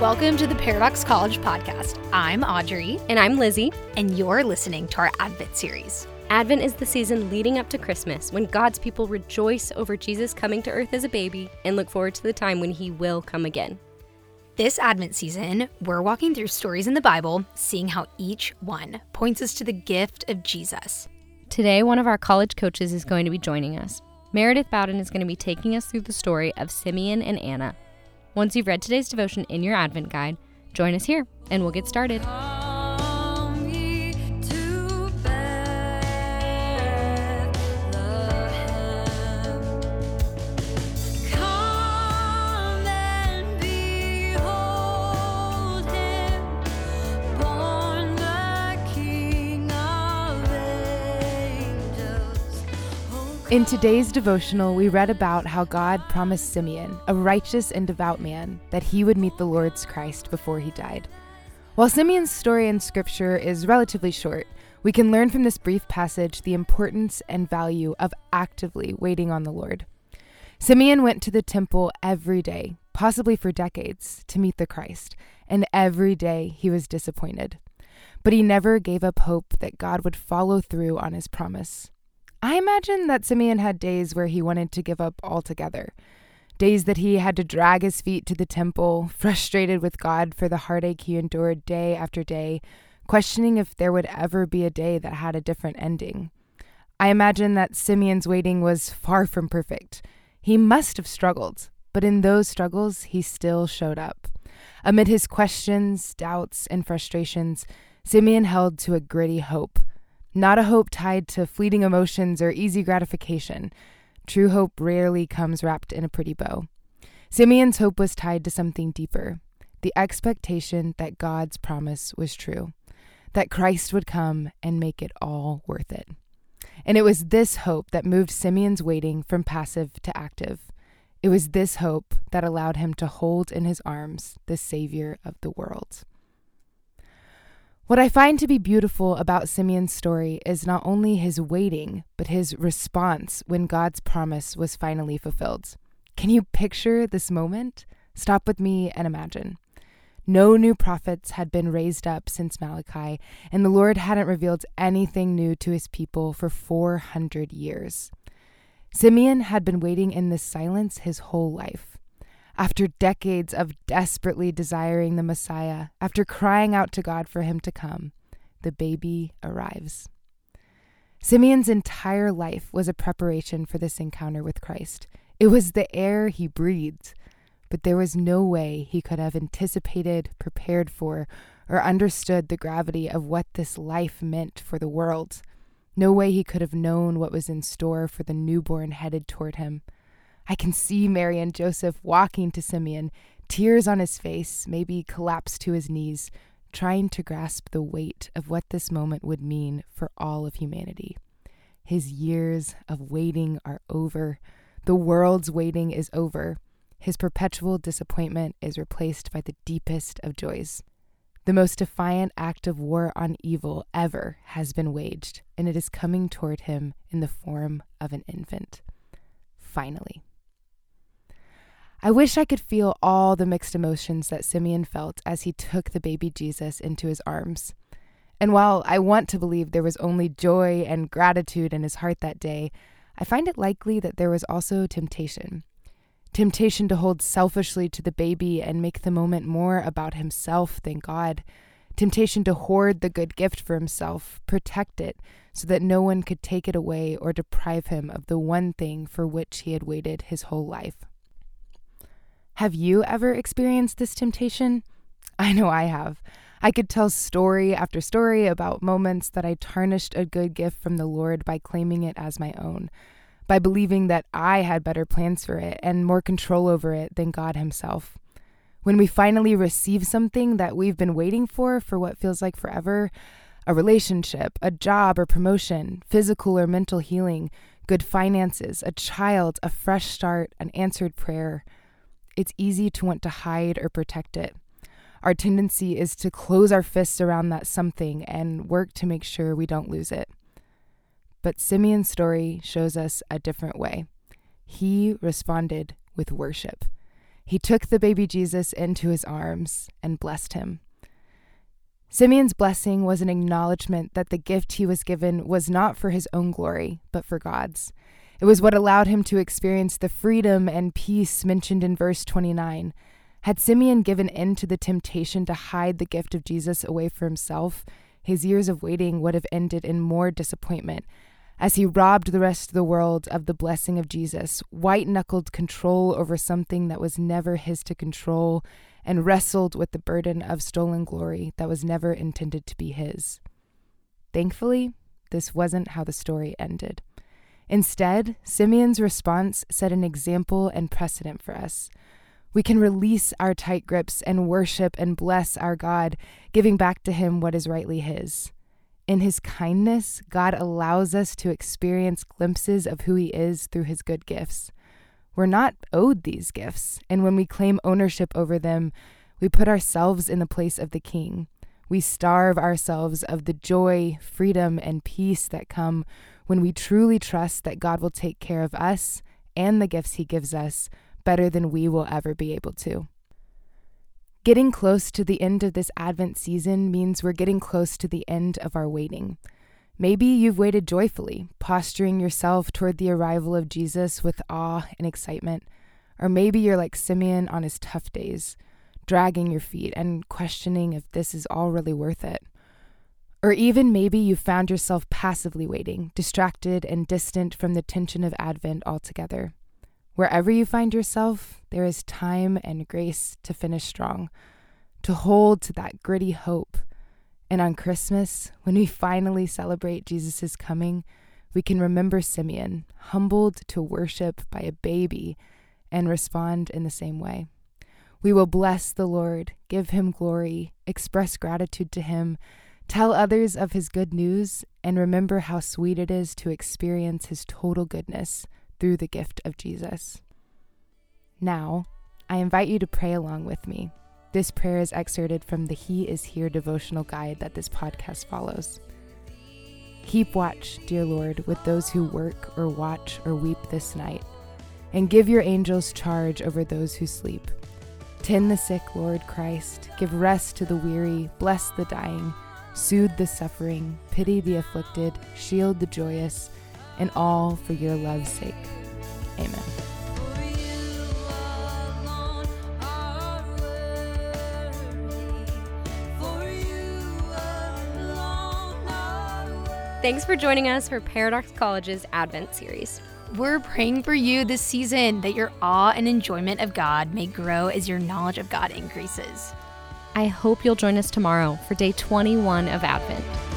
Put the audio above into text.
Welcome to the Paradox College podcast. I'm Audrey, And I'm Lizzie. and you're listening to our Advent series. Advent is the season leading up to Christmas when God's people rejoice over Jesus coming to earth as a baby and look forward to the time when he will come again. This Advent season, we're walking through stories in the Bible, seeing how each one points us to the gift of Jesus. Today, one of our college coaches is going to be joining us. Meredith Bowden is going to be taking us through the story of Simeon and Anna. Once you've read today's devotion in your Advent guide, join us here and we'll get started. In today's devotional, we read about how God promised Simeon, a righteous and devout man, that he would meet the Lord's Christ before he died. While Simeon's story in Scripture is relatively short, we can learn from this brief passage the importance and value of actively waiting on the Lord. Simeon went to the temple every day, possibly for decades, to meet the Christ, and every day he was disappointed. But he never gave up hope that God would follow through on his promise. I imagine that Simeon had days where he wanted to give up altogether. Days that he had to drag his feet to the temple, frustrated with God for the heartache he endured day after day, questioning if there would ever be a day that had a different ending. I imagine that Simeon's waiting was far from perfect. He must have struggled, but in those struggles, he still showed up. Amid his questions, doubts, and frustrations, Simeon held to a gritty hope not a hope tied to fleeting emotions or easy gratification. True hope rarely comes wrapped in a pretty bow. Simeon's hope was tied to something deeper the expectation that God's promise was true, that Christ would come and make it all worth it. And it was this hope that moved Simeon's waiting from passive to active. It was this hope that allowed him to hold in his arms the Savior of the world. What I find to be beautiful about Simeon's story is not only his waiting, but his response when God's promise was finally fulfilled. Can you picture this moment? Stop with me and imagine. No new prophets had been raised up since Malachi, and the Lord hadn't revealed anything new to his people for 400 years. Simeon had been waiting in this silence his whole life. After decades of desperately desiring the Messiah, after crying out to God for him to come, the baby arrives. Simeon's entire life was a preparation for this encounter with Christ. It was the air he breathed, but there was no way he could have anticipated, prepared for, or understood the gravity of what this life meant for the world. No way he could have known what was in store for the newborn headed toward him. I can see Mary and Joseph walking to Simeon, tears on his face, maybe collapsed to his knees, trying to grasp the weight of what this moment would mean for all of humanity. His years of waiting are over. The world's waiting is over. His perpetual disappointment is replaced by the deepest of joys. The most defiant act of war on evil ever has been waged, and it is coming toward him in the form of an infant. Finally. I wish I could feel all the mixed emotions that Simeon felt as he took the baby Jesus into his arms. And while I want to believe there was only joy and gratitude in his heart that day, I find it likely that there was also temptation. Temptation to hold selfishly to the baby and make the moment more about himself than God. Temptation to hoard the good gift for himself, protect it, so that no one could take it away or deprive him of the one thing for which he had waited his whole life. Have you ever experienced this temptation? I know I have. I could tell story after story about moments that I tarnished a good gift from the Lord by claiming it as my own, by believing that I had better plans for it and more control over it than God Himself. When we finally receive something that we've been waiting for for what feels like forever a relationship, a job or promotion, physical or mental healing, good finances, a child, a fresh start, an answered prayer it's easy to want to hide or protect it. Our tendency is to close our fists around that something and work to make sure we don't lose it. But Simeon's story shows us a different way. He responded with worship. he took the baby Jesus into his arms and blessed him. Simeon's blessing was an acknowledgement that the gift he was given was not for his own glory, but for God's. It was what allowed him to experience the freedom and peace mentioned in verse 29. Had Simeon given in to the temptation to hide the gift of Jesus away for himself, his years of waiting would have ended in more disappointment as he robbed the rest of the world of the blessing of Jesus, white knuckled control over something that was never his to control, and wrestled with the burden of stolen glory that was never intended to be his. Thankfully, this wasn't how the story ended. Instead, Simeon's response set an example and precedent for us. We can release our tight grips and worship and bless our God, giving back to him what is rightly his. In his kindness, God allows us to experience glimpses of who he is through his good gifts. We're not owed these gifts, and when we claim ownership over them, we put ourselves in the place of the king. We starve ourselves of the joy, freedom, and peace that come when we truly trust that God will take care of us and the gifts he gives us better than we will ever be able to. Getting close to the end of this Advent season means we're getting close to the end of our waiting. Maybe you've waited joyfully, posturing yourself toward the arrival of Jesus with awe and excitement. Or maybe you're like Simeon on his tough days, dragging your feet and questioning if this is all really worth it. Or even maybe you found yourself passively waiting, distracted and distant from the tension of Advent altogether. Wherever you find yourself, there is time and grace to finish strong, to hold to that gritty hope. And on Christmas, when we finally celebrate Jesus' coming, we can remember Simeon, humbled to worship by a baby, and respond in the same way. We will bless the Lord, give him glory, express gratitude to him, tell others of his good news, and remember how sweet it is to experience his total goodness through the gift of Jesus. Now, I invite you to pray along with me. This prayer is excerpted from the He Is Here devotional guide that this podcast follows. Keep watch, dear Lord, with those who work or watch or weep this night, and give your angels charge over those who sleep. Tend the sick, Lord Christ. Give rest to the weary. Bless the dying. Soothe the suffering. Pity the afflicted. Shield the joyous and all for your love's sake. Amen. Thanks for joining us for Paradox College's Advent series. We're praying for you this season that your awe and enjoyment of God may grow as your knowledge of God increases. I hope you'll join us tomorrow for day 21 of Advent.